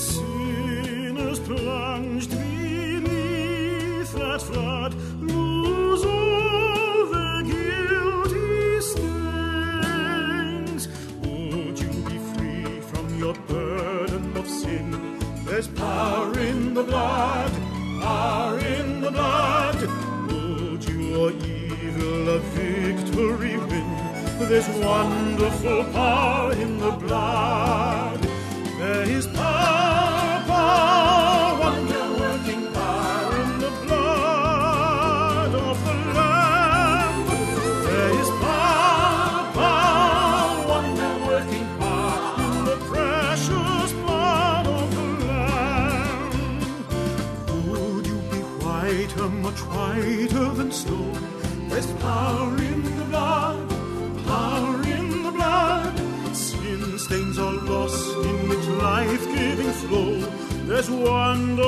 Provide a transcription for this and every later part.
Sinners plunged beneath that flood.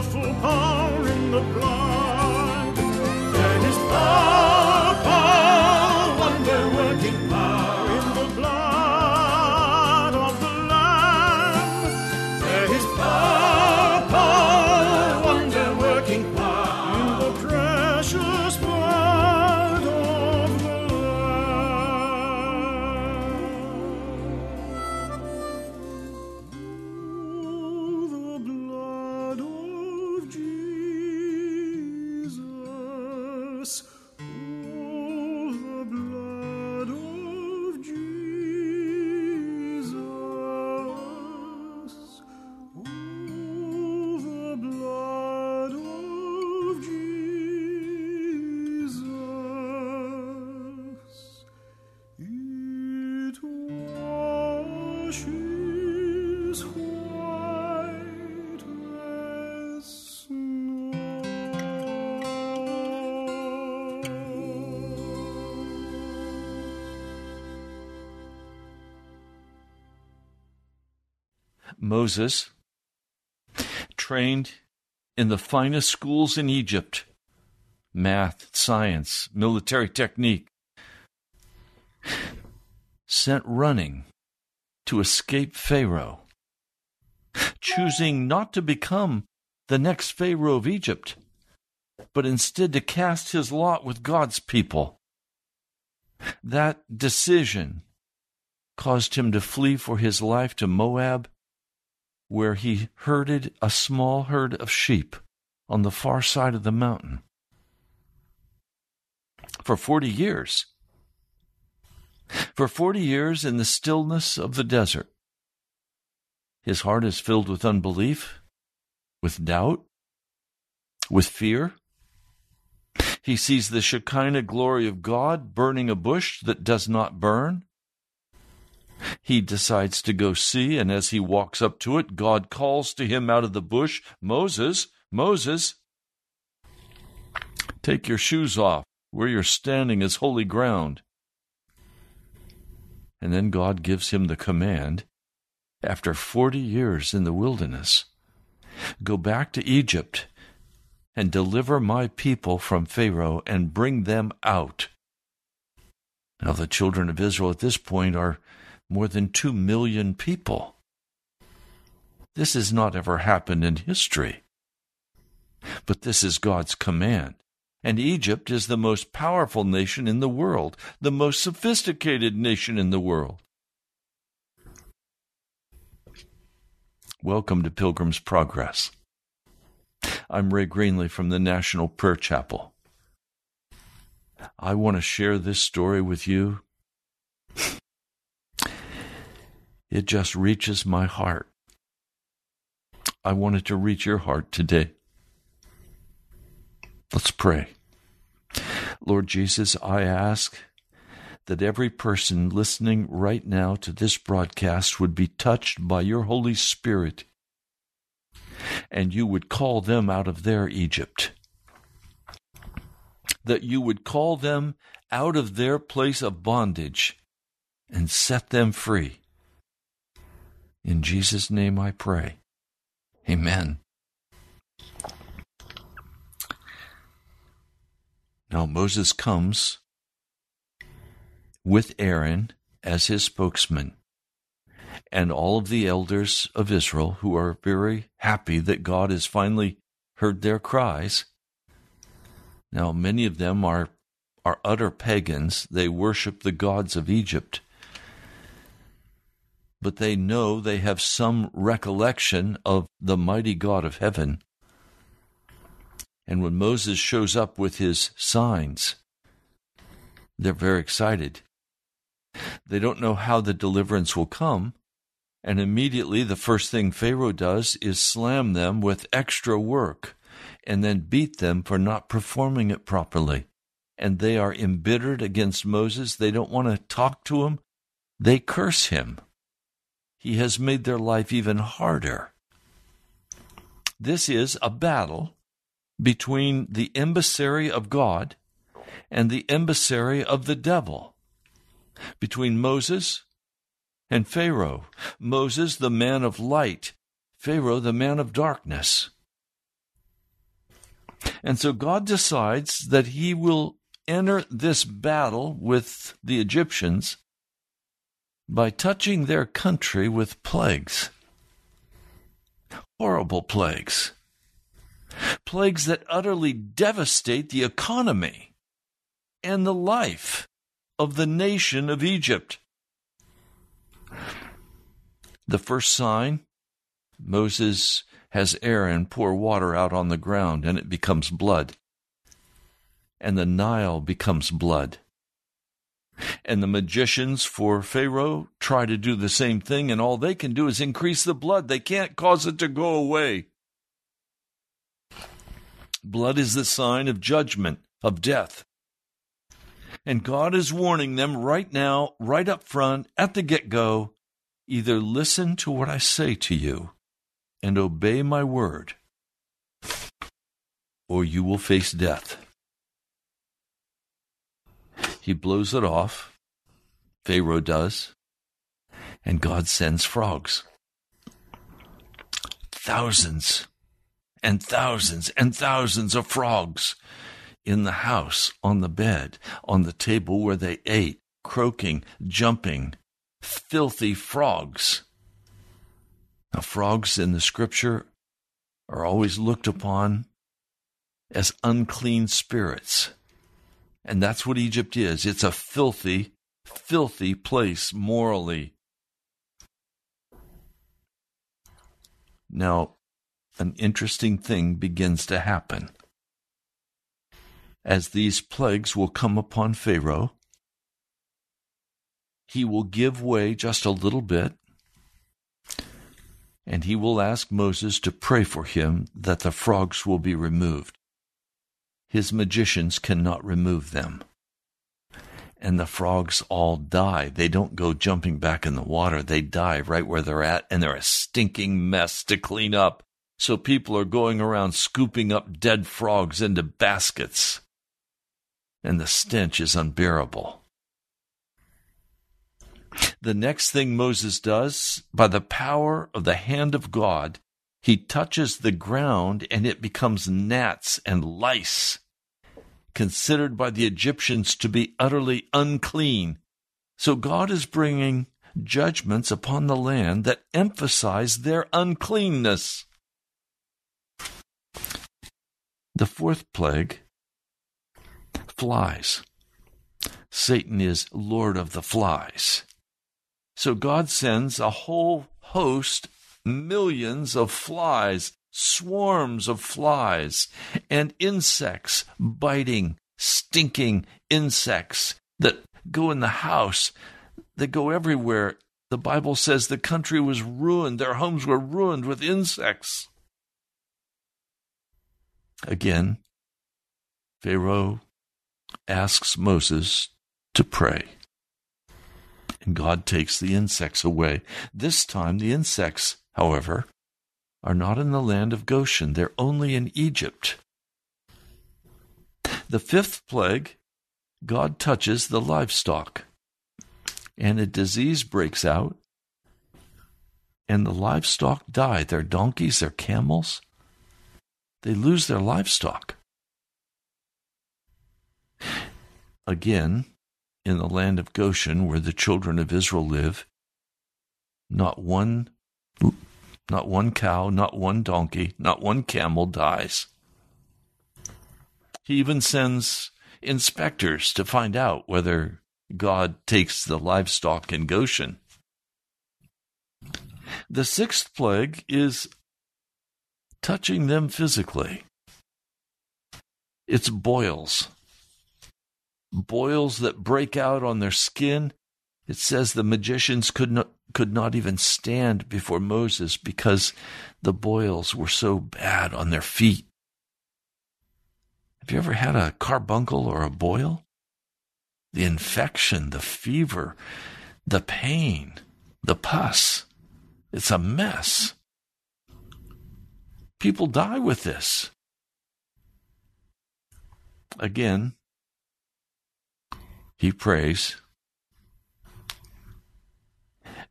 beautiful part. Moses, trained in the finest schools in Egypt math, science, military technique, sent running to escape Pharaoh, choosing not to become the next Pharaoh of Egypt, but instead to cast his lot with God's people. That decision caused him to flee for his life to Moab where he herded a small herd of sheep on the far side of the mountain for 40 years. For 40 years in the stillness of the desert. His heart is filled with unbelief, with doubt, with fear. He sees the Shekinah glory of God burning a bush that does not burn. He decides to go see, and as he walks up to it, God calls to him out of the bush Moses, Moses, take your shoes off. Where you're standing is holy ground. And then God gives him the command after 40 years in the wilderness go back to Egypt and deliver my people from Pharaoh and bring them out. Now, the children of Israel at this point are more than two million people. This has not ever happened in history. But this is God's command. And Egypt is the most powerful nation in the world, the most sophisticated nation in the world. Welcome to Pilgrim's Progress. I'm Ray Greenley from the National Prayer Chapel. I want to share this story with you. It just reaches my heart. I want it to reach your heart today. Let's pray. Lord Jesus, I ask that every person listening right now to this broadcast would be touched by your Holy Spirit and you would call them out of their Egypt. That you would call them out of their place of bondage and set them free. In Jesus' name I pray. Amen. Now Moses comes with Aaron as his spokesman and all of the elders of Israel who are very happy that God has finally heard their cries. Now, many of them are, are utter pagans. They worship the gods of Egypt. But they know they have some recollection of the mighty God of heaven. And when Moses shows up with his signs, they're very excited. They don't know how the deliverance will come, and immediately the first thing Pharaoh does is slam them with extra work and then beat them for not performing it properly. And they are embittered against Moses. They don't want to talk to him. They curse him. He has made their life even harder. This is a battle between the emissary of God and the emissary of the devil, between Moses and Pharaoh, Moses the man of light, Pharaoh the man of darkness. And so God decides that he will enter this battle with the Egyptians by touching their country with plagues. Horrible plagues. Plagues that utterly devastate the economy and the life of the nation of Egypt. The first sign Moses has Aaron pour water out on the ground and it becomes blood. And the Nile becomes blood. And the magicians for Pharaoh try to do the same thing, and all they can do is increase the blood. They can't cause it to go away. Blood is the sign of judgment, of death. And God is warning them right now, right up front, at the get go either listen to what I say to you and obey my word, or you will face death. He blows it off, Pharaoh does, and God sends frogs. Thousands and thousands and thousands of frogs in the house, on the bed, on the table where they ate, croaking, jumping, filthy frogs. Now, frogs in the scripture are always looked upon as unclean spirits. And that's what Egypt is. It's a filthy, filthy place morally. Now, an interesting thing begins to happen. As these plagues will come upon Pharaoh, he will give way just a little bit, and he will ask Moses to pray for him that the frogs will be removed. His magicians cannot remove them. And the frogs all die. They don't go jumping back in the water. They die right where they're at, and they're a stinking mess to clean up. so people are going around scooping up dead frogs into baskets, and the stench is unbearable. The next thing Moses does, by the power of the hand of God, he touches the ground and it becomes gnats and lice, considered by the Egyptians to be utterly unclean. So God is bringing judgments upon the land that emphasize their uncleanness. The fourth plague flies. Satan is Lord of the flies. So God sends a whole host, millions of flies, swarms of flies, and insects, biting, stinking insects that go in the house, that go everywhere. The Bible says the country was ruined, their homes were ruined with insects. Again, Pharaoh asks Moses to pray. And God takes the insects away. This time, the insects, however, are not in the land of Goshen, they're only in Egypt. The fifth plague, God touches the livestock, and a disease breaks out, and the livestock die. Their donkeys, their camels, they lose their livestock. Again, in the land of Goshen, where the children of Israel live, not one not one cow, not one donkey, not one camel dies. He even sends inspectors to find out whether God takes the livestock in Goshen. The sixth plague is touching them physically. It's boils. Boils that break out on their skin. It says the magicians could not, could not even stand before Moses because the boils were so bad on their feet. Have you ever had a carbuncle or a boil? The infection, the fever, the pain, the pus. It's a mess. People die with this. Again, he prays.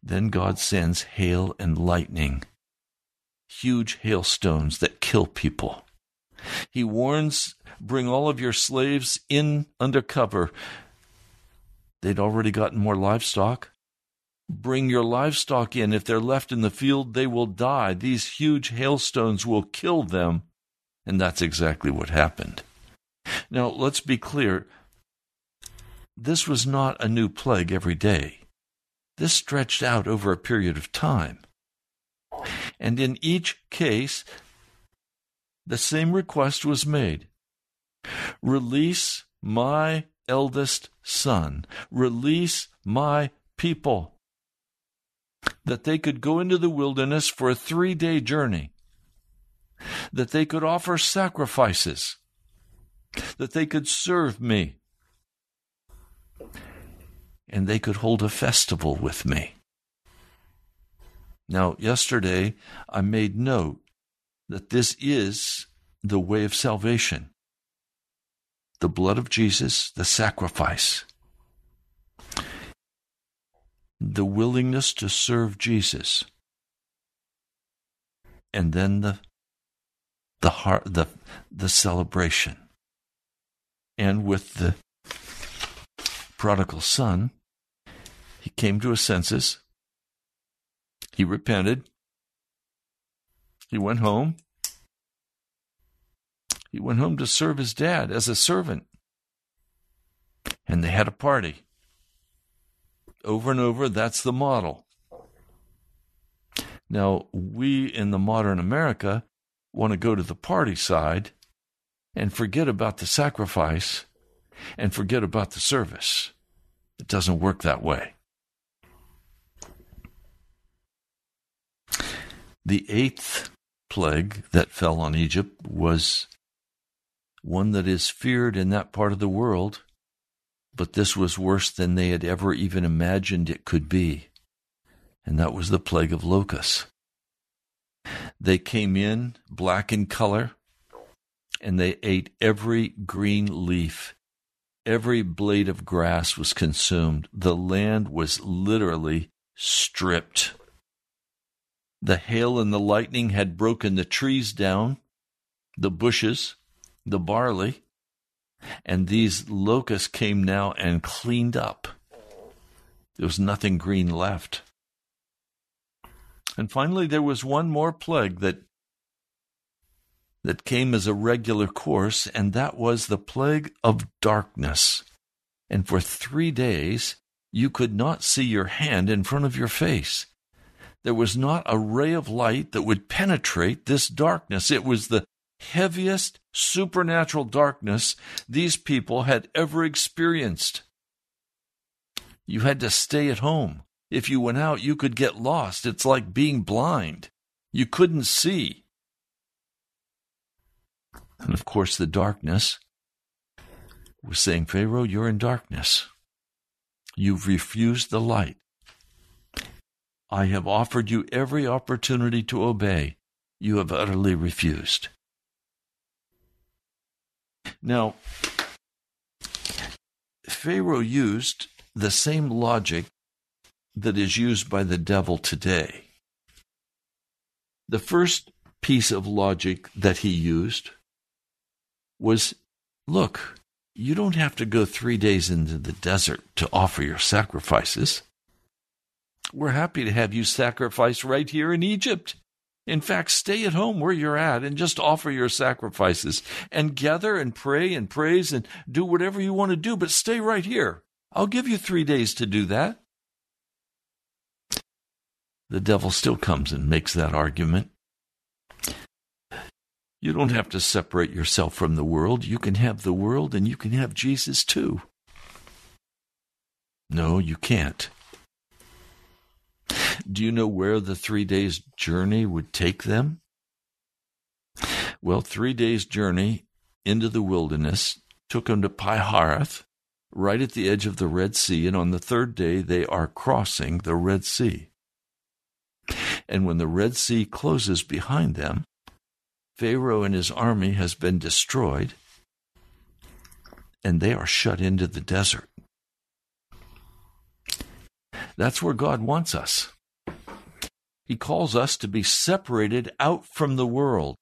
Then God sends hail and lightning, huge hailstones that kill people. He warns, Bring all of your slaves in under cover. They'd already gotten more livestock. Bring your livestock in. If they're left in the field, they will die. These huge hailstones will kill them. And that's exactly what happened. Now, let's be clear. This was not a new plague every day. This stretched out over a period of time. And in each case, the same request was made. Release my eldest son, release my people. That they could go into the wilderness for a three day journey, that they could offer sacrifices, that they could serve me, and they could hold a festival with me. Now, yesterday I made note that this is the way of salvation the blood of Jesus, the sacrifice the willingness to serve Jesus, and then the the heart the the celebration. And with the prodigal son, he came to his senses. He repented. He went home. He went home to serve his dad as a servant. And they had a party over and over, that's the model. Now, we in the modern America want to go to the party side and forget about the sacrifice and forget about the service. It doesn't work that way. The eighth plague that fell on Egypt was one that is feared in that part of the world but this was worse than they had ever even imagined it could be. And that was the plague of locusts. They came in black in color, and they ate every green leaf. Every blade of grass was consumed. The land was literally stripped. The hail and the lightning had broken the trees down, the bushes, the barley, and these locusts came now and cleaned up. There was nothing green left. And finally, there was one more plague that that came as a regular course, and that was the plague of darkness. And for three days, you could not see your hand in front of your face. There was not a ray of light that would penetrate this darkness. It was the heaviest supernatural darkness these people had ever experienced. You had to stay at home. If you went out, you could get lost. It's like being blind. You couldn't see. And of course, the darkness was saying, Pharaoh, you're in darkness. You've refused the light. I have offered you every opportunity to obey. You have utterly refused. Now, Pharaoh used the same logic that is used by the devil today. The first piece of logic that he used was look, you don't have to go three days into the desert to offer your sacrifices. We're happy to have you sacrifice right here in Egypt. In fact, stay at home where you're at and just offer your sacrifices and gather and pray and praise and do whatever you want to do, but stay right here. I'll give you three days to do that. The devil still comes and makes that argument. You don't have to separate yourself from the world. You can have the world and you can have Jesus too. No, you can't. Do you know where the three days' journey would take them? Well, three days' journey into the wilderness took them to Pi-hahiroth, right at the edge of the Red Sea, and on the third day they are crossing the Red Sea. And when the Red Sea closes behind them, Pharaoh and his army has been destroyed, and they are shut into the desert. That's where God wants us. He calls us to be separated out from the world,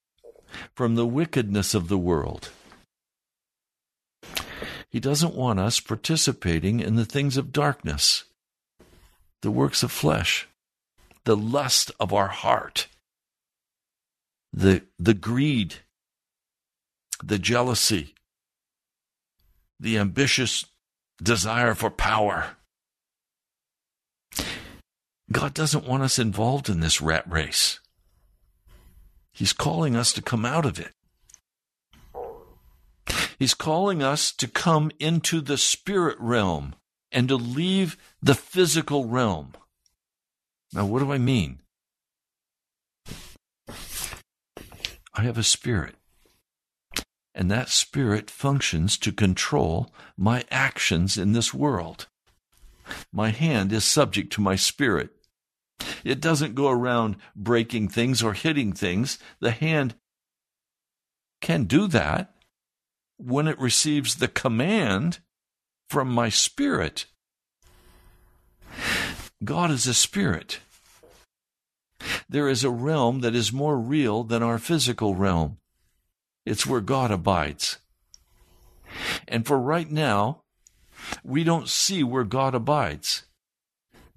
from the wickedness of the world. He doesn't want us participating in the things of darkness, the works of flesh, the lust of our heart, the, the greed, the jealousy, the ambitious desire for power. God doesn't want us involved in this rat race. He's calling us to come out of it. He's calling us to come into the spirit realm and to leave the physical realm. Now, what do I mean? I have a spirit, and that spirit functions to control my actions in this world. My hand is subject to my spirit. It doesn't go around breaking things or hitting things. The hand can do that when it receives the command from my spirit. God is a spirit. There is a realm that is more real than our physical realm. It's where God abides. And for right now, we don't see where God abides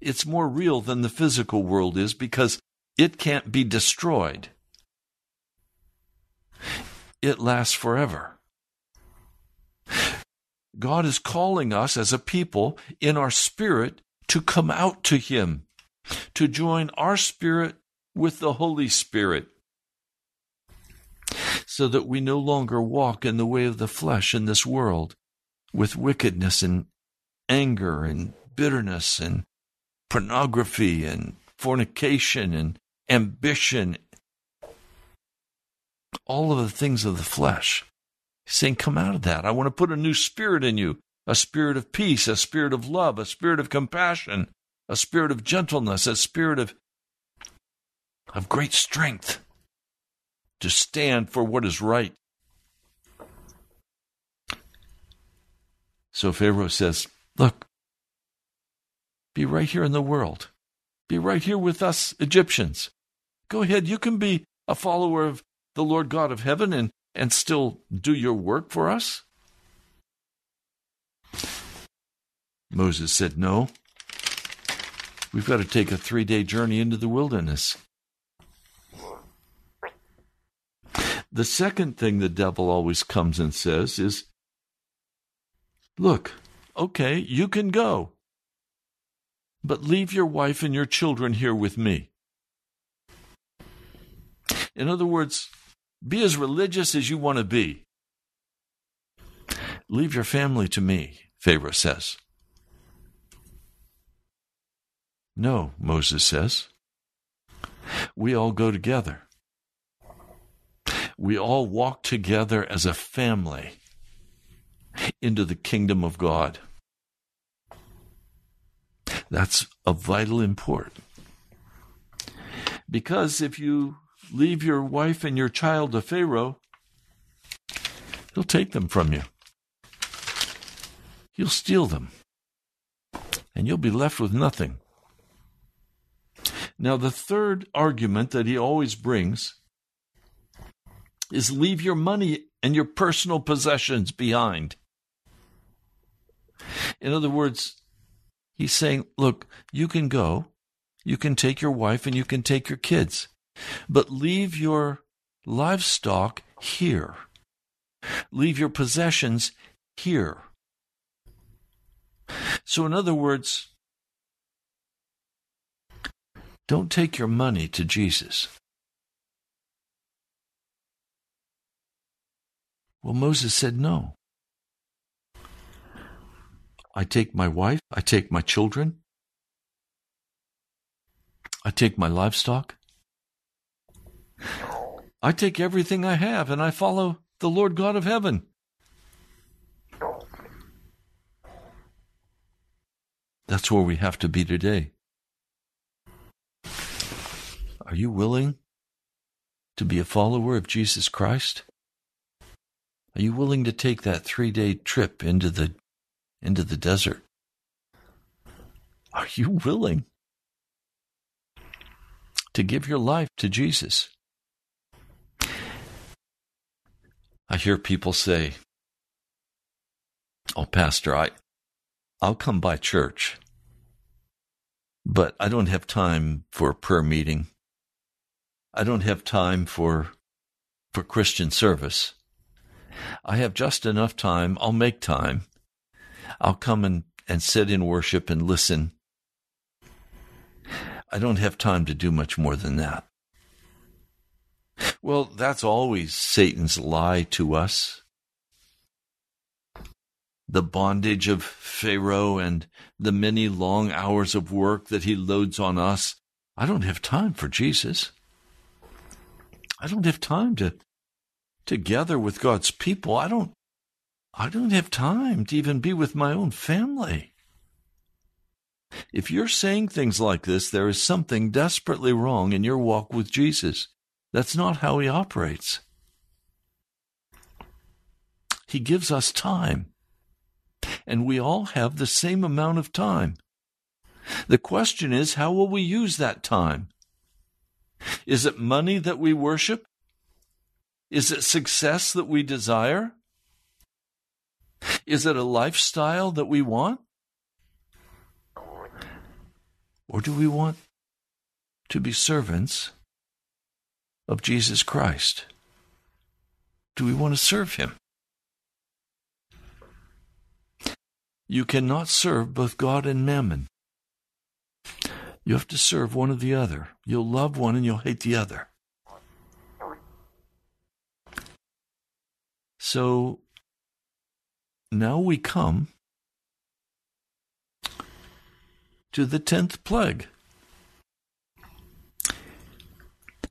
it's more real than the physical world is because it can't be destroyed. It lasts forever. God is calling us as a people in our spirit to come out to Him, to join our spirit with the Holy Spirit, so that we no longer walk in the way of the flesh in this world with wickedness and anger and bitterness and pornography and fornication and ambition, all of the things of the flesh. He's saying, Come out of that. I want to put a new spirit in you a spirit of peace, a spirit of love, a spirit of compassion, a spirit of gentleness, a spirit of, of great strength. to stand for what is right. So Pharaoh says, Look, be right here in the world. Be right here with us Egyptians. Go ahead, you can be a follower of the Lord God of heaven and, and still do your work for us. Moses said, No. We've got to take a three day journey into the wilderness. The second thing the devil always comes and says is, Look, okay, you can go, but leave your wife and your children here with me. In other words, be as religious as you want to be. Leave your family to me, Pharaoh says. No, Moses says. We all go together. We all walk together as a family into the kingdom of God. That's of vital import. Because if you leave your wife and your child to Pharaoh, he'll take them from you. He'll steal them. And you'll be left with nothing. Now, the third argument that he always brings is leave your money and your personal possessions behind. In other words, he's saying, look, you can go, you can take your wife, and you can take your kids, but leave your livestock here. Leave your possessions here. So, in other words, don't take your money to Jesus. Well, Moses said no. I take my wife, I take my children, I take my livestock, I take everything I have, and I follow the Lord God of heaven. That's where we have to be today. Are you willing to be a follower of Jesus Christ? Are you willing to take that three day trip into the into the desert? Are you willing to give your life to Jesus? I hear people say, "Oh, pastor, I I'll come by church, but I don't have time for a prayer meeting. I don't have time for for Christian service. I have just enough time. I'll make time. I'll come and, and sit in worship and listen. I don't have time to do much more than that. Well, that's always Satan's lie to us. The bondage of Pharaoh and the many long hours of work that he loads on us. I don't have time for Jesus. I don't have time to together with God's people. I don't I don't have time to even be with my own family. If you're saying things like this, there is something desperately wrong in your walk with Jesus. That's not how he operates. He gives us time, and we all have the same amount of time. The question is, how will we use that time? Is it money that we worship? Is it success that we desire? Is it a lifestyle that we want? Or do we want to be servants of Jesus Christ? Do we want to serve Him? You cannot serve both God and mammon. You have to serve one or the other. You'll love one and you'll hate the other. So now we come to the tenth plague.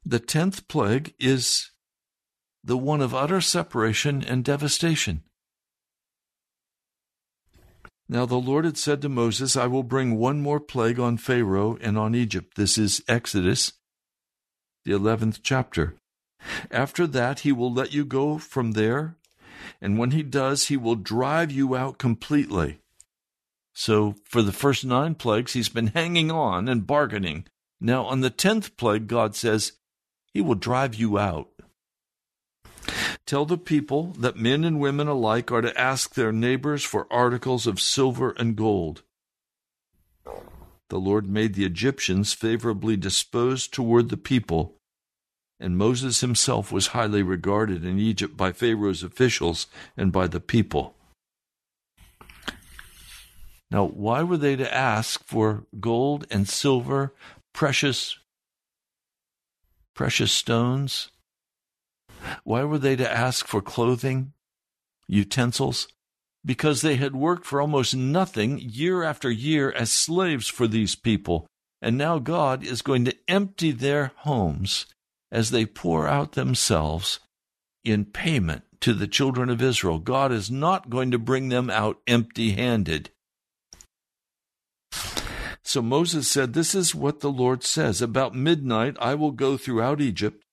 The tenth plague is the one of utter separation and devastation. Now the Lord had said to Moses, I will bring one more plague on Pharaoh and on Egypt. This is Exodus, the 11th chapter. After that, he will let you go from there, and when he does, he will drive you out completely. So, for the first nine plagues, he's been hanging on and bargaining. Now, on the tenth plague, God says, He will drive you out. Tell the people that men and women alike are to ask their neighbors for articles of silver and gold. The Lord made the Egyptians favorably disposed toward the people, and Moses himself was highly regarded in Egypt by Pharaoh's officials and by the people. Now, why were they to ask for gold and silver, precious precious stones? Why were they to ask for clothing, utensils? Because they had worked for almost nothing year after year as slaves for these people, and now God is going to empty their homes as they pour out themselves in payment to the children of Israel. God is not going to bring them out empty handed. So Moses said, This is what the Lord says About midnight I will go throughout Egypt.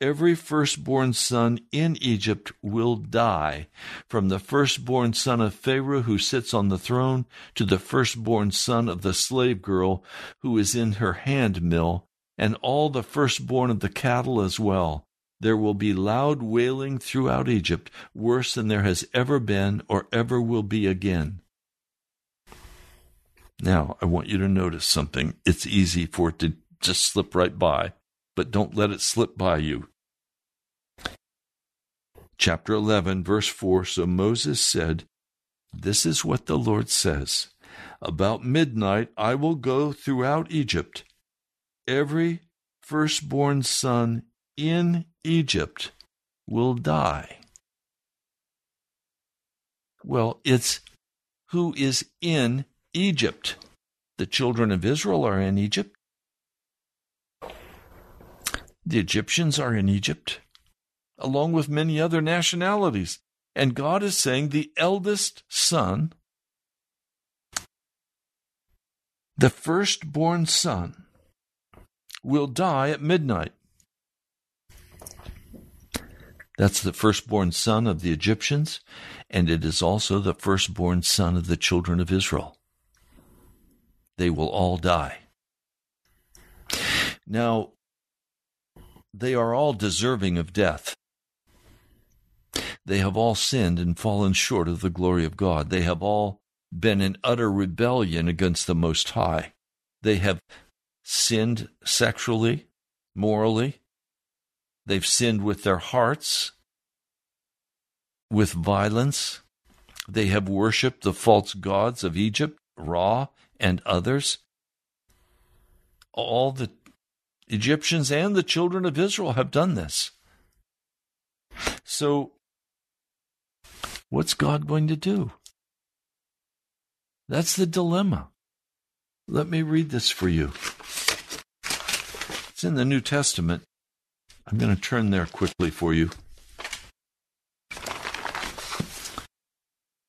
Every firstborn son in Egypt will die, from the firstborn son of Pharaoh who sits on the throne to the firstborn son of the slave girl who is in her hand mill, and all the firstborn of the cattle as well. There will be loud wailing throughout Egypt, worse than there has ever been or ever will be again. Now, I want you to notice something. It's easy for it to just slip right by, but don't let it slip by you. Chapter 11, verse 4 So Moses said, This is what the Lord says About midnight I will go throughout Egypt. Every firstborn son in Egypt will die. Well, it's who is in Egypt. The children of Israel are in Egypt. The Egyptians are in Egypt, along with many other nationalities. And God is saying the eldest son, the firstborn son, will die at midnight. That's the firstborn son of the Egyptians, and it is also the firstborn son of the children of Israel they will all die. Now, they are all deserving of death. They have all sinned and fallen short of the glory of God. They have all been in utter rebellion against the Most High. They have sinned sexually, morally. They've sinned with their hearts, with violence. They have worshiped the false gods of Egypt, Ra and others. All the Egyptians and the children of Israel have done this. So, what's God going to do? That's the dilemma. Let me read this for you. It's in the New Testament. I'm going to turn there quickly for you.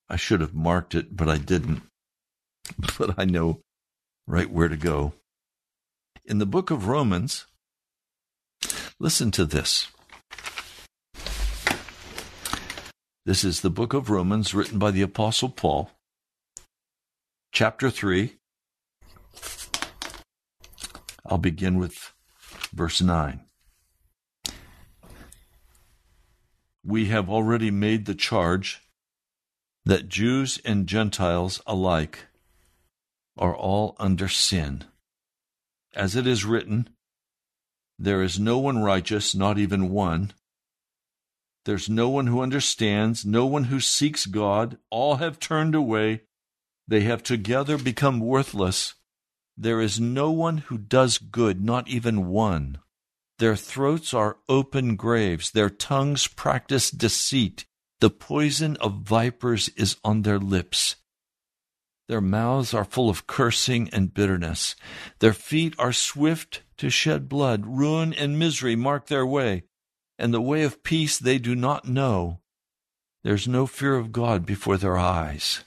I should have marked it, but I didn't. but I know right where to go. In the book of Romans, listen to this. This is the book of Romans written by the Apostle Paul, chapter 3. I'll begin with verse 9. We have already made the charge that Jews and Gentiles alike are all under sin. As it is written, There is no one righteous, not even one. There's no one who understands, no one who seeks God. All have turned away. They have together become worthless. There is no one who does good, not even one. Their throats are open graves. Their tongues practice deceit. The poison of vipers is on their lips. Their mouths are full of cursing and bitterness. Their feet are swift to shed blood. Ruin and misery mark their way, and the way of peace they do not know. There's no fear of God before their eyes.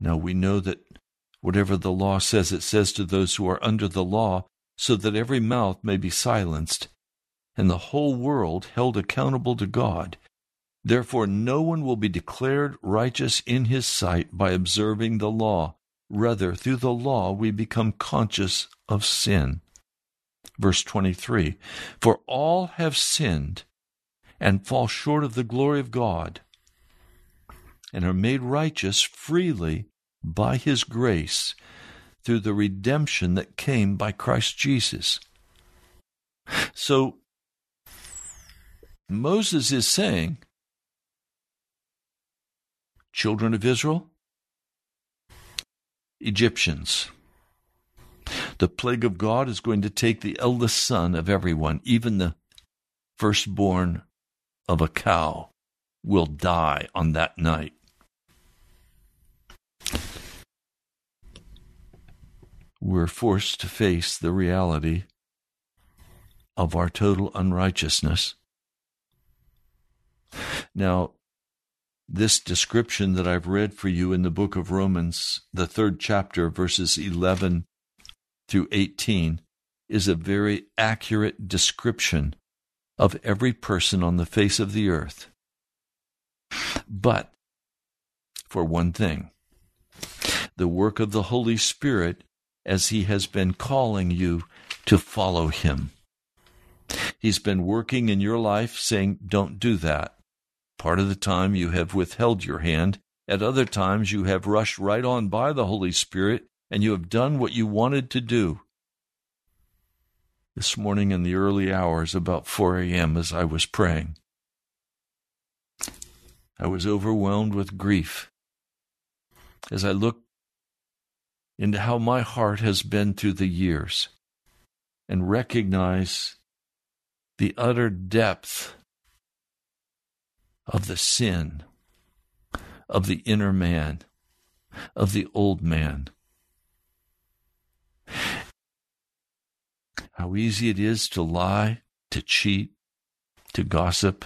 Now we know that whatever the law says, it says to those who are under the law, so that every mouth may be silenced, and the whole world held accountable to God. Therefore, no one will be declared righteous in his sight by observing the law. Rather, through the law, we become conscious of sin. Verse 23 For all have sinned and fall short of the glory of God, and are made righteous freely by his grace through the redemption that came by Christ Jesus. So, Moses is saying, children of Israel, Egyptians. The plague of God is going to take the eldest son of everyone, even the firstborn of a cow will die on that night. We're forced to face the reality of our total unrighteousness. Now, this description that I've read for you in the book of Romans, the third chapter, verses 11 through 18, is a very accurate description of every person on the face of the earth. But, for one thing, the work of the Holy Spirit as He has been calling you to follow Him. He's been working in your life saying, Don't do that. Part of the time you have withheld your hand. At other times you have rushed right on by the Holy Spirit and you have done what you wanted to do. This morning in the early hours, about 4 a.m., as I was praying, I was overwhelmed with grief as I looked into how my heart has been through the years and recognize the utter depth of the sin of the inner man, of the old man. How easy it is to lie, to cheat, to gossip.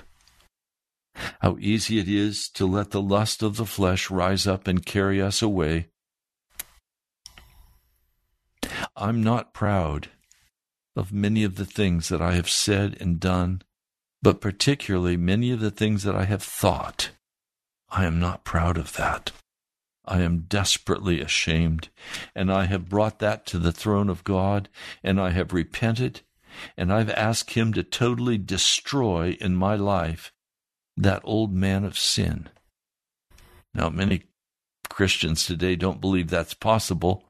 How easy it is to let the lust of the flesh rise up and carry us away. I'm not proud of many of the things that I have said and done but particularly many of the things that I have thought. I am not proud of that. I am desperately ashamed, and I have brought that to the throne of God, and I have repented, and I've asked Him to totally destroy in my life that old man of sin. Now, many Christians today don't believe that's possible,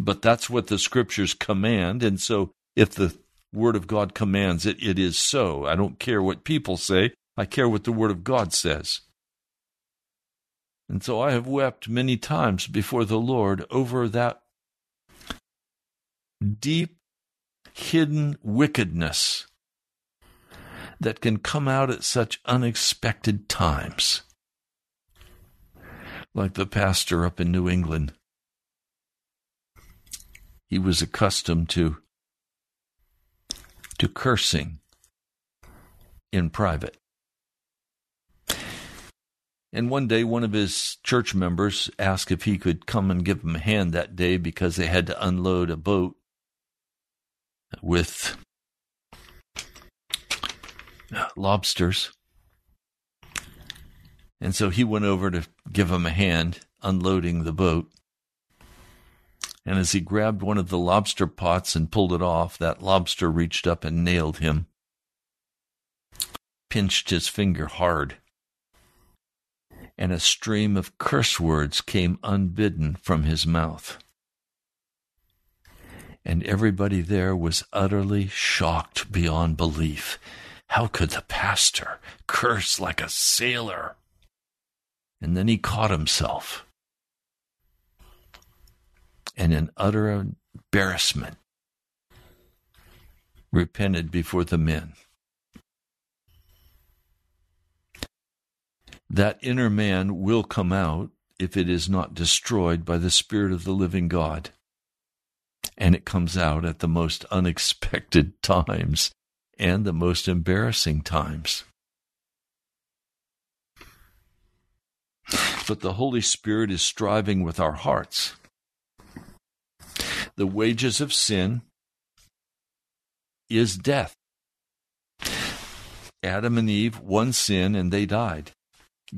but that's what the scriptures command, and so if the Word of God commands it, it is so. I don't care what people say, I care what the Word of God says. And so I have wept many times before the Lord over that deep, hidden wickedness that can come out at such unexpected times. Like the pastor up in New England. He was accustomed to to cursing in private. And one day, one of his church members asked if he could come and give him a hand that day because they had to unload a boat with lobsters. And so he went over to give him a hand unloading the boat. And as he grabbed one of the lobster pots and pulled it off, that lobster reached up and nailed him, pinched his finger hard. And a stream of curse words came unbidden from his mouth. And everybody there was utterly shocked beyond belief. How could the pastor curse like a sailor? And then he caught himself and in utter embarrassment repented before the men. That inner man will come out if it is not destroyed by the Spirit of the living God. And it comes out at the most unexpected times and the most embarrassing times. But the Holy Spirit is striving with our hearts the wages of sin is death. Adam and Eve, one sin, and they died.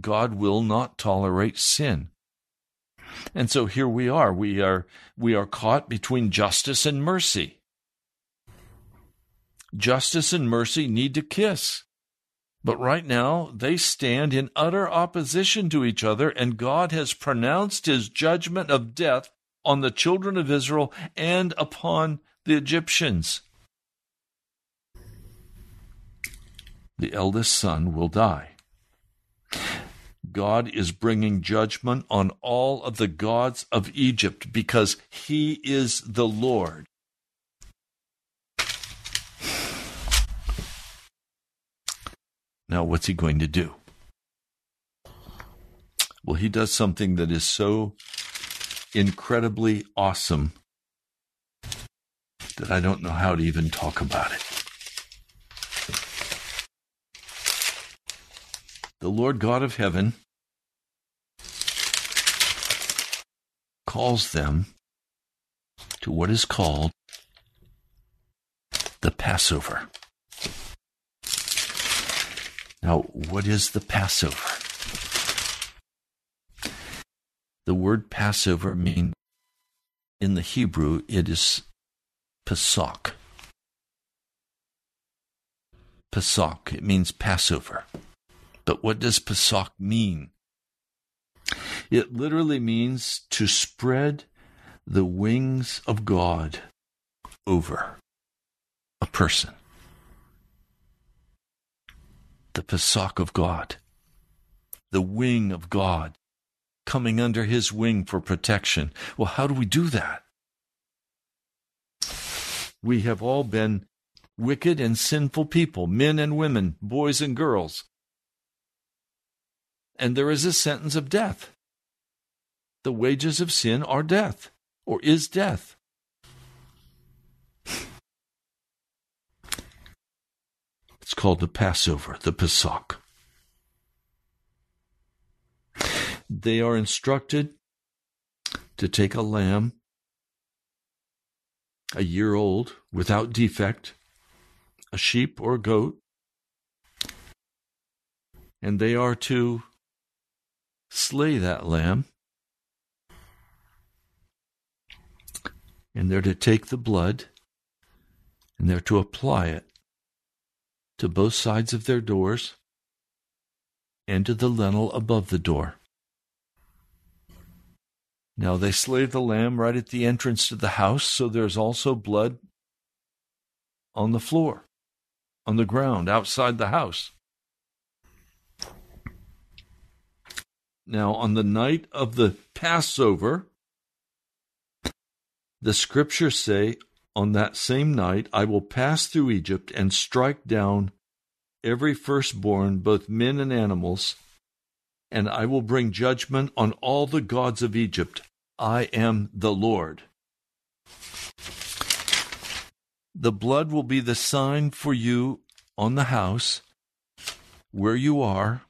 God will not tolerate sin. And so here we are. We are we are caught between justice and mercy. Justice and mercy need to kiss. But right now, they stand in utter opposition to each other, and God has pronounced his judgment of death on the children of Israel and upon the Egyptians. The eldest son will die. God is bringing judgment on all of the gods of Egypt because he is the Lord. Now, what's he going to do? Well, he does something that is so incredibly awesome that I don't know how to even talk about it. The Lord God of heaven calls them to what is called the Passover. Now, what is the Passover? The word Passover means, in the Hebrew, it is Pesach. Pesach, it means Passover. But what does Pesach mean? It literally means to spread the wings of God over a person the Pesach of God, the wing of God, coming under his wing for protection. Well, how do we do that? We have all been wicked and sinful people, men and women, boys and girls. And there is a sentence of death. The wages of sin are death, or is death. It's called the Passover, the Pesach. They are instructed to take a lamb, a year old, without defect, a sheep or a goat, and they are to slay that lamb, and they're to take the blood, and they're to apply it to both sides of their doors and to the lintel above the door. Now they slay the lamb right at the entrance to the house, so there's also blood on the floor, on the ground, outside the house. Now, on the night of the Passover, the scriptures say on that same night I will pass through Egypt and strike down every firstborn, both men and animals, and I will bring judgment on all the gods of Egypt. I am the Lord. The blood will be the sign for you on the house where you are,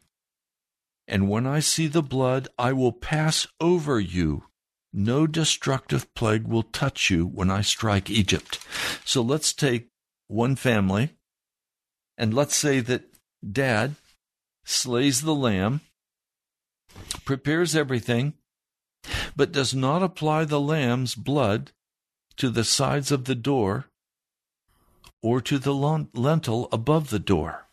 and when I see the blood, I will pass over you no destructive plague will touch you when I strike Egypt. So let's take one family, and let's say that dad slays the lamb, prepares everything, but does not apply the lamb's blood to the sides of the door or to the lintel above the door.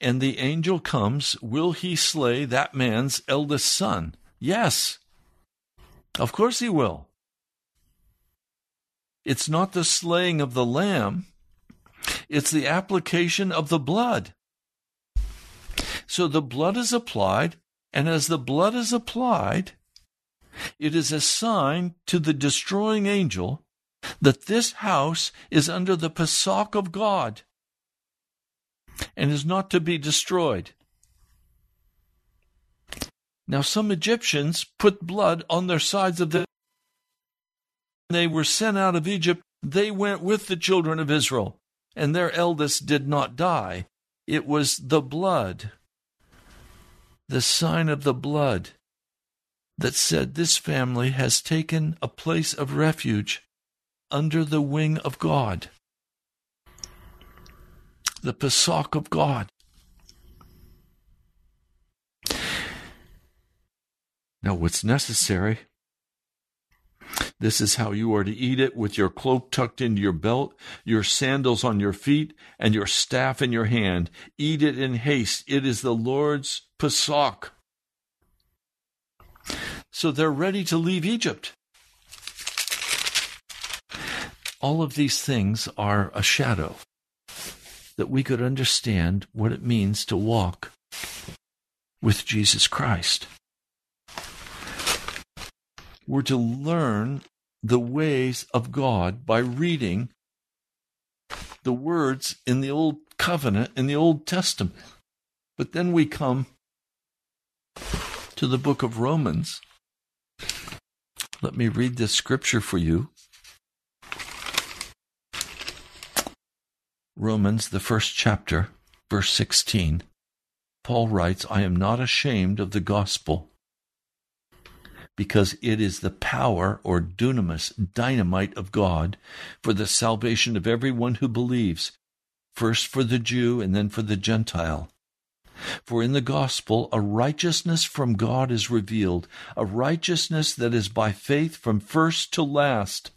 And the angel comes, will he slay that man's eldest son? Yes. Of course he will. It's not the slaying of the lamb, it's the application of the blood. So the blood is applied, and as the blood is applied, it is a sign to the destroying angel that this house is under the Pesach of God and is not to be destroyed. Now, some Egyptians put blood on their sides of the. When they were sent out of Egypt. They went with the children of Israel, and their eldest did not die. It was the blood, the sign of the blood, that said this family has taken a place of refuge under the wing of God. the Pesach of God. Now, what's necessary? This is how you are to eat it with your cloak tucked into your belt, your sandals on your feet, and your staff in your hand. Eat it in haste. It is the Lord's Pesach. So they're ready to leave Egypt. All of these things are a shadow that we could understand what it means to walk with Jesus Christ. We're to learn the ways of God by reading the words in the Old Covenant, in the Old Testament. But then we come to the book of Romans. Let me read this scripture for you. Romans, the first chapter, verse 16. Paul writes, I am not ashamed of the gospel because it is the power or dunamis, dynamite of God for the salvation of everyone who believes, first for the Jew and then for the Gentile. For in the gospel, a righteousness from God is revealed, a righteousness that is by faith from first to last,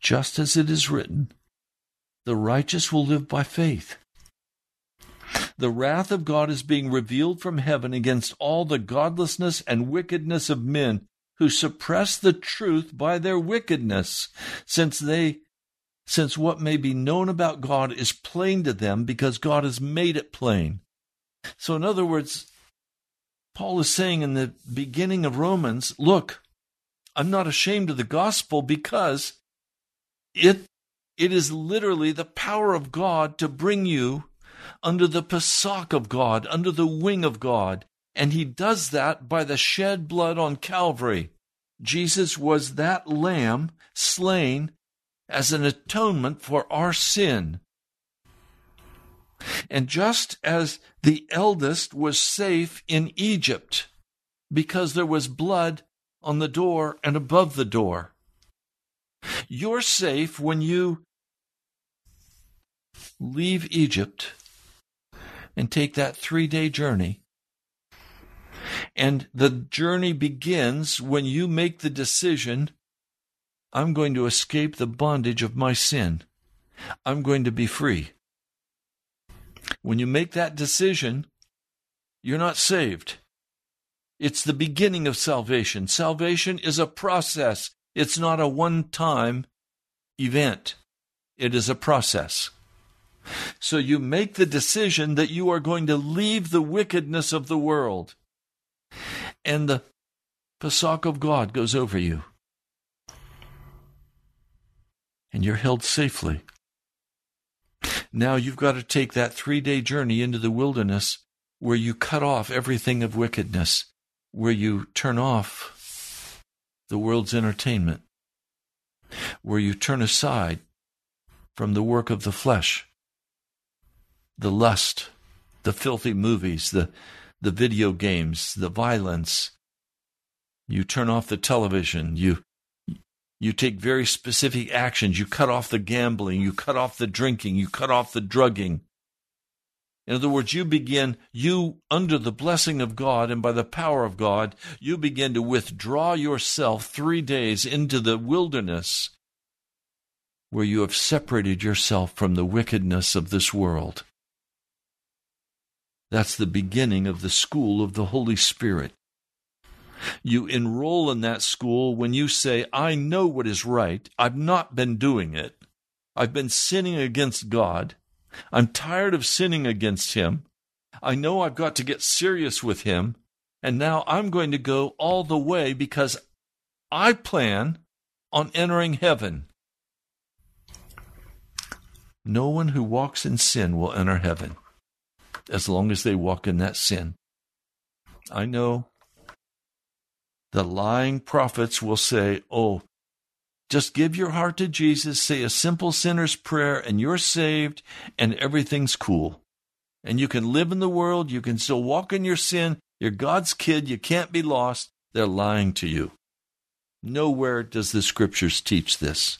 just as it is written, the righteous will live by faith. The wrath of God is being revealed from heaven against all the godlessness and wickedness of men who suppress the truth by their wickedness, since they since what may be known about God is plain to them because God has made it plain. So in other words, Paul is saying in the beginning of Romans, look, I'm not ashamed of the gospel because it it is literally the power of God to bring you under the Pesach of God, under the wing of God. And he does that by the shed blood on Calvary. Jesus was that lamb slain as an atonement for our sin. And just as the eldest was safe in Egypt because there was blood on the door and above the door, you're safe when you leave Egypt and take that three day journey. And the journey begins when you make the decision I'm going to escape the bondage of my sin. I'm going to be free. When you make that decision, you're not saved. It's the beginning of salvation. Salvation is a process, it's not a one time event, it is a process. So you make the decision that you are going to leave the wickedness of the world. And the Pesach of God goes over you. And you're held safely. Now you've got to take that three day journey into the wilderness where you cut off everything of wickedness, where you turn off the world's entertainment, where you turn aside from the work of the flesh the lust, the filthy movies, the, the video games, the violence. You turn off the television. You, you take very specific actions. You cut off the gambling. You cut off the drinking. You cut off the drugging. In other words, you begin, you, under the blessing of God and by the power of God, you begin to withdraw yourself three days into the wilderness where you have separated yourself from the wickedness of this world. That's the beginning of the school of the Holy Spirit. You enroll in that school when you say, I know what is right. I've not been doing it. I've been sinning against God. I'm tired of sinning against Him. I know I've got to get serious with Him. And now I'm going to go all the way because I plan on entering heaven. No one who walks in sin will enter heaven as long as they walk in that sin. I know the lying prophets will say, Oh, just give your heart to Jesus, say a simple sinner's prayer, and you're saved, and everything's cool. And you can live in the world, you can still walk in your sin, you're God's kid, you can't be lost. They're lying to you. Nowhere does the scriptures teach this.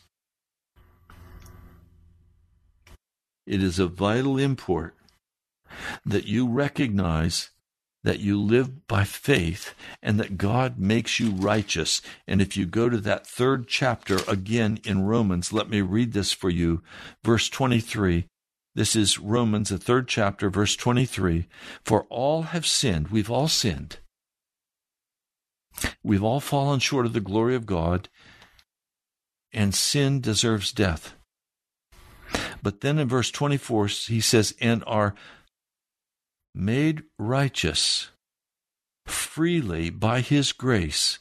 it is of vital import that you recognize that you live by faith and that God makes you righteous. And if you go to that third chapter again in Romans, let me read this for you. Verse 23. This is Romans, the third chapter, verse 23. For all have sinned. We've all sinned. We've all fallen short of the glory of God, and sin deserves death. But then in verse 24, he says, and are made righteous freely by his grace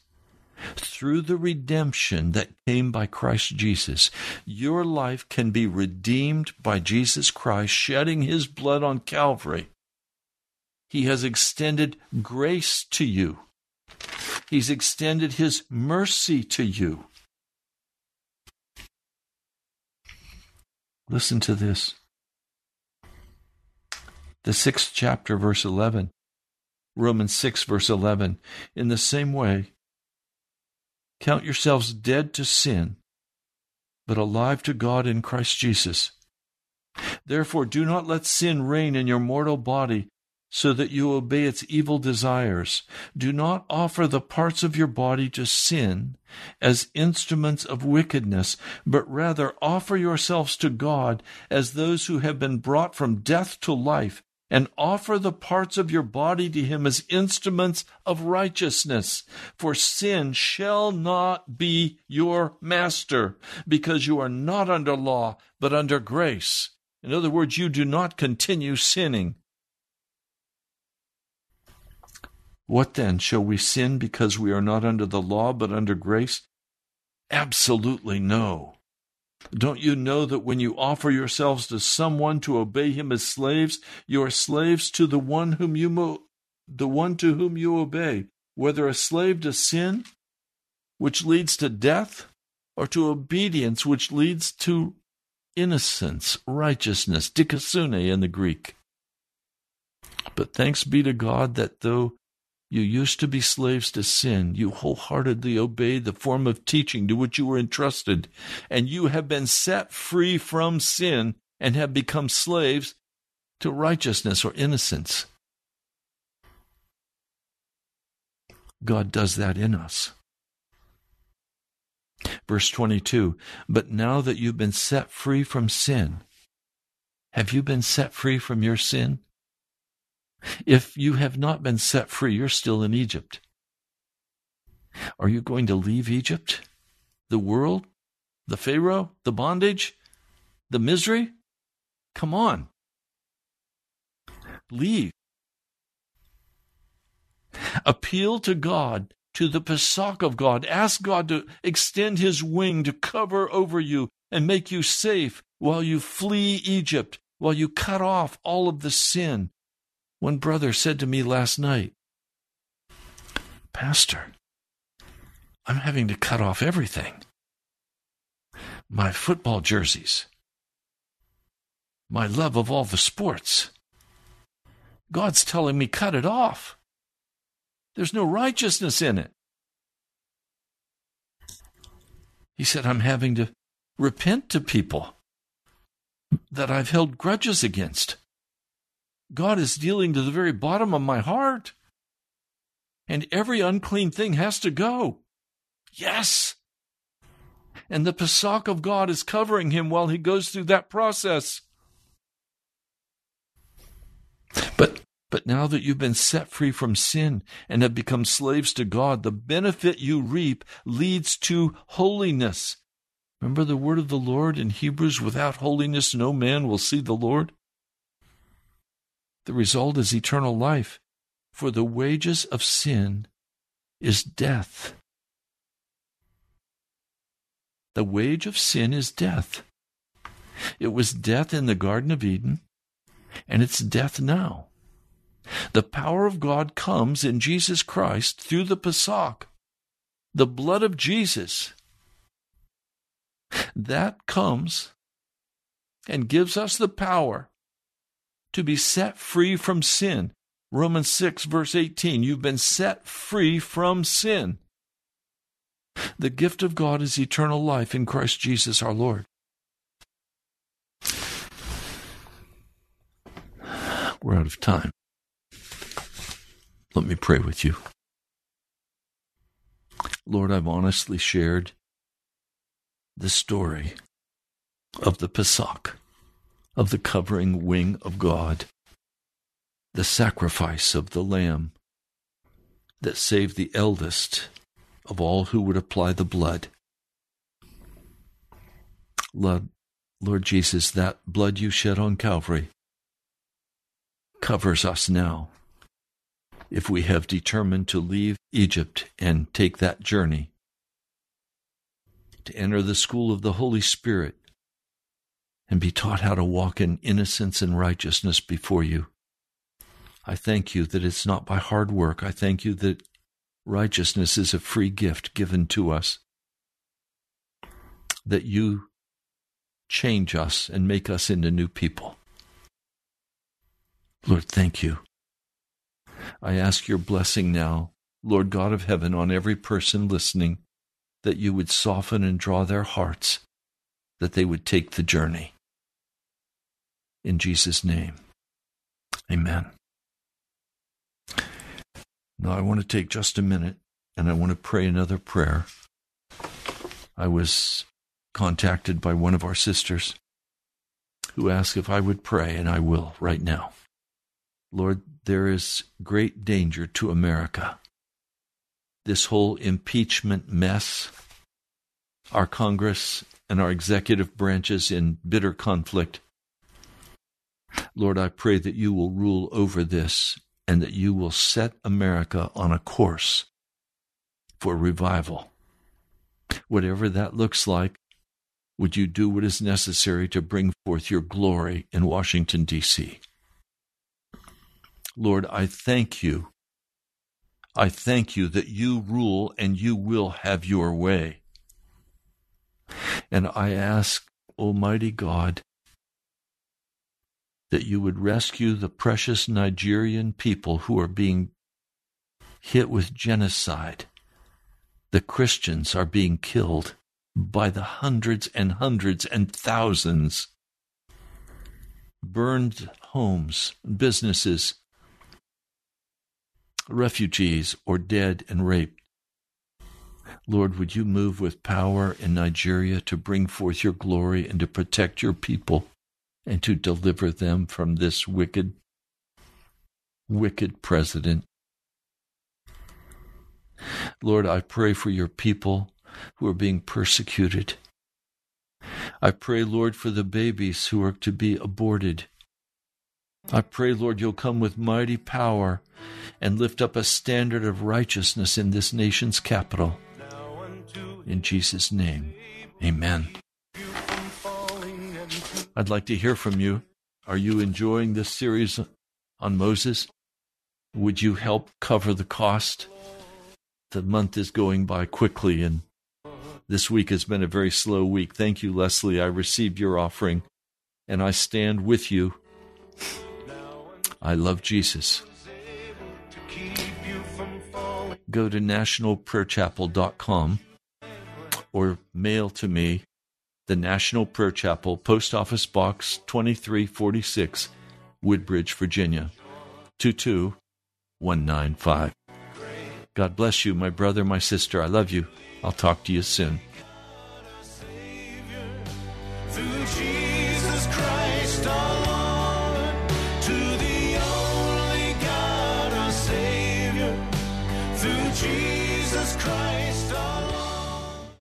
through the redemption that came by Christ Jesus. Your life can be redeemed by Jesus Christ shedding his blood on Calvary. He has extended grace to you. He's extended his mercy to you. Listen to this the sixth chapter, verse 11. Romans 6, verse 11. In the same way, count yourselves dead to sin, but alive to God in Christ Jesus. Therefore, do not let sin reign in your mortal body so that you obey its evil desires. Do not offer the parts of your body to sin as instruments of wickedness, but rather offer yourselves to God as those who have been brought from death to life and offer the parts of your body to him as instruments of righteousness. For sin shall not be your master, because you are not under law, but under grace. In other words, you do not continue sinning. What then? Shall we sin because we are not under the law, but under grace? Absolutely no. Don't you know that when you offer yourselves to someone to obey him as slaves, you are slaves to the one whom you mo- the one to whom you obey, whether a slave to sin, which leads to death, or to obedience, which leads to innocence, righteousness, dikasune in the Greek. But thanks be to God that though you used to be slaves to sin. You wholeheartedly obeyed the form of teaching to which you were entrusted, and you have been set free from sin and have become slaves to righteousness or innocence. God does that in us. Verse 22 But now that you've been set free from sin, have you been set free from your sin? If you have not been set free, you're still in Egypt. Are you going to leave Egypt? The world? The Pharaoh? The bondage? The misery? Come on. Leave. Appeal to God, to the Pesach of God. Ask God to extend his wing to cover over you and make you safe while you flee Egypt, while you cut off all of the sin one brother said to me last night, Pastor, I'm having to cut off everything my football jerseys, my love of all the sports. God's telling me cut it off. There's no righteousness in it. He said, I'm having to repent to people that I've held grudges against. God is dealing to the very bottom of my heart. And every unclean thing has to go. Yes. And the Pesach of God is covering him while he goes through that process. But but now that you've been set free from sin and have become slaves to God, the benefit you reap leads to holiness. Remember the word of the Lord in Hebrews without holiness no man will see the Lord? The result is eternal life, for the wages of sin is death. The wage of sin is death. It was death in the Garden of Eden, and it's death now. The power of God comes in Jesus Christ through the Pesach, the blood of Jesus. That comes and gives us the power to be set free from sin. Romans 6, verse 18, you've been set free from sin. The gift of God is eternal life in Christ Jesus our Lord. We're out of time. Let me pray with you. Lord, I've honestly shared the story of the Pesach, of the covering wing of God, the sacrifice of the Lamb that saved the eldest of all who would apply the blood. Lord, Lord Jesus, that blood you shed on Calvary covers us now if we have determined to leave Egypt and take that journey to enter the school of the Holy Spirit and be taught how to walk in innocence and righteousness before you. I thank you that it's not by hard work. I thank you that righteousness is a free gift given to us. That you change us and make us into new people. Lord, thank you. I ask your blessing now, Lord God of heaven, on every person listening, that you would soften and draw their hearts, that they would take the journey. In Jesus' name, amen. Now, I want to take just a minute and I want to pray another prayer. I was contacted by one of our sisters who asked if I would pray, and I will right now. Lord, there is great danger to America. This whole impeachment mess, our Congress and our executive branches in bitter conflict. Lord, I pray that you will rule over this and that you will set America on a course for revival. Whatever that looks like, would you do what is necessary to bring forth your glory in Washington, D.C.? Lord, I thank you. I thank you that you rule and you will have your way. And I ask, Almighty God, that you would rescue the precious Nigerian people who are being hit with genocide. The Christians are being killed by the hundreds and hundreds and thousands. Burned homes, businesses, refugees, or dead and raped. Lord, would you move with power in Nigeria to bring forth your glory and to protect your people and to deliver them from this wicked, wicked president? Lord, I pray for your people who are being persecuted. I pray, Lord, for the babies who are to be aborted. I pray, Lord, you'll come with mighty power and lift up a standard of righteousness in this nation's capital. In Jesus' name, amen. I'd like to hear from you. Are you enjoying this series on Moses? Would you help cover the cost? The month is going by quickly, and this week has been a very slow week. Thank you, Leslie. I received your offering, and I stand with you. I love Jesus. Go to nationalprayerchapel.com or mail to me the National Prayer Chapel, Post Office Box 2346, Woodbridge, Virginia 22195. God bless you, my brother, my sister. I love you. I'll talk to you soon.